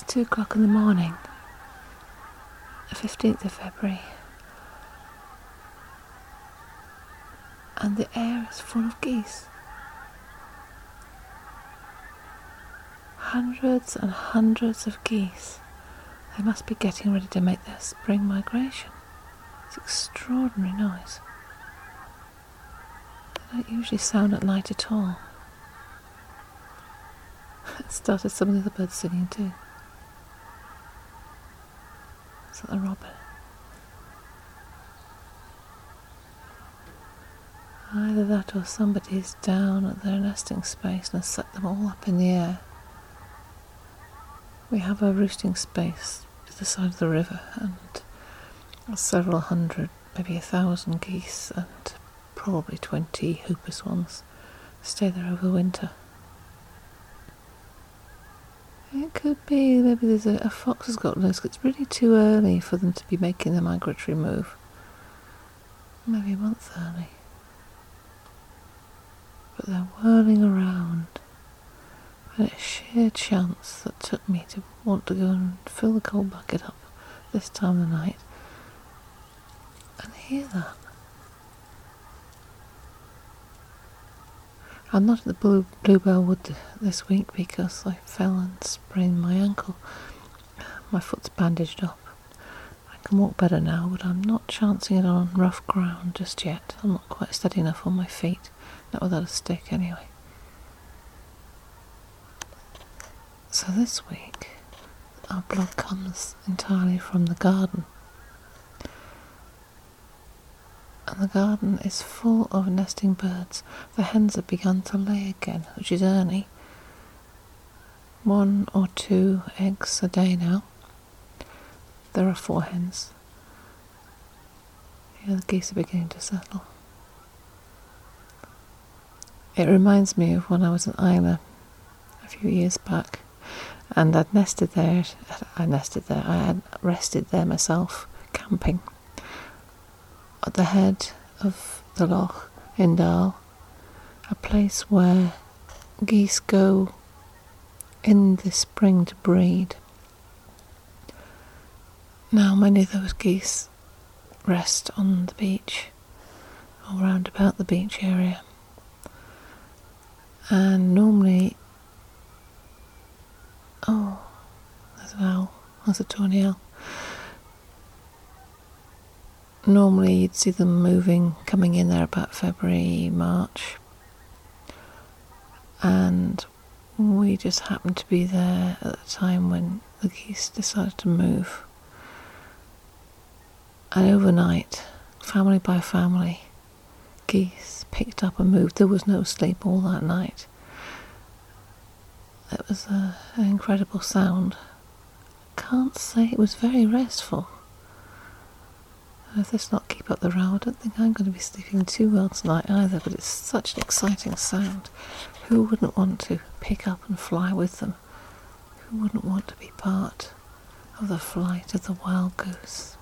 It's two o'clock in the morning, the 15th of February, and the air is full of geese. Hundreds and hundreds of geese. They must be getting ready to make their spring migration. It's extraordinary noise. They don't usually sound at night at all. It started some of the other birds singing too. That the robin? Either that or somebody's down at their nesting space and has set them all up in the air. We have a roosting space to the side of the river and several hundred, maybe a thousand geese and probably 20 whooper swans stay there over winter. It could be maybe there's a, a fox has got loose. It's really too early for them to be making the migratory move. Maybe a month early. But they're whirling around. And it's sheer chance that took me to want to go and fill the coal bucket up this time of night and hear that. I'm not at the Blue, Bluebell Wood this week because I fell and sprained my ankle. My foot's bandaged up. I can walk better now, but I'm not chancing it on rough ground just yet. I'm not quite steady enough on my feet, not without a stick anyway. So this week, our blog comes entirely from the garden. And the garden is full of nesting birds. The hens have begun to lay again, which is early. One or two eggs a day now. There are four hens. Yeah, the geese are beginning to settle. It reminds me of when I was in Islay a few years back, and I'd nested there. I nested there. I had rested there myself, camping at the head of the loch in Dal, a place where geese go in the spring to breed. Now, many of those geese rest on the beach or round about the beach area, and normally, oh, there's an owl, there's a tawny owl normally you'd see them moving, coming in there about February, March. And we just happened to be there at the time when the geese decided to move. And overnight, family by family, geese picked up and moved. There was no sleep all that night. It was a, an incredible sound. Can't say it was very restful. Uh, if this not keep up the row, I don't think I'm going to be sleeping too well tonight either, but it's such an exciting sound. Who wouldn't want to pick up and fly with them? Who wouldn't want to be part of the flight of the wild goose?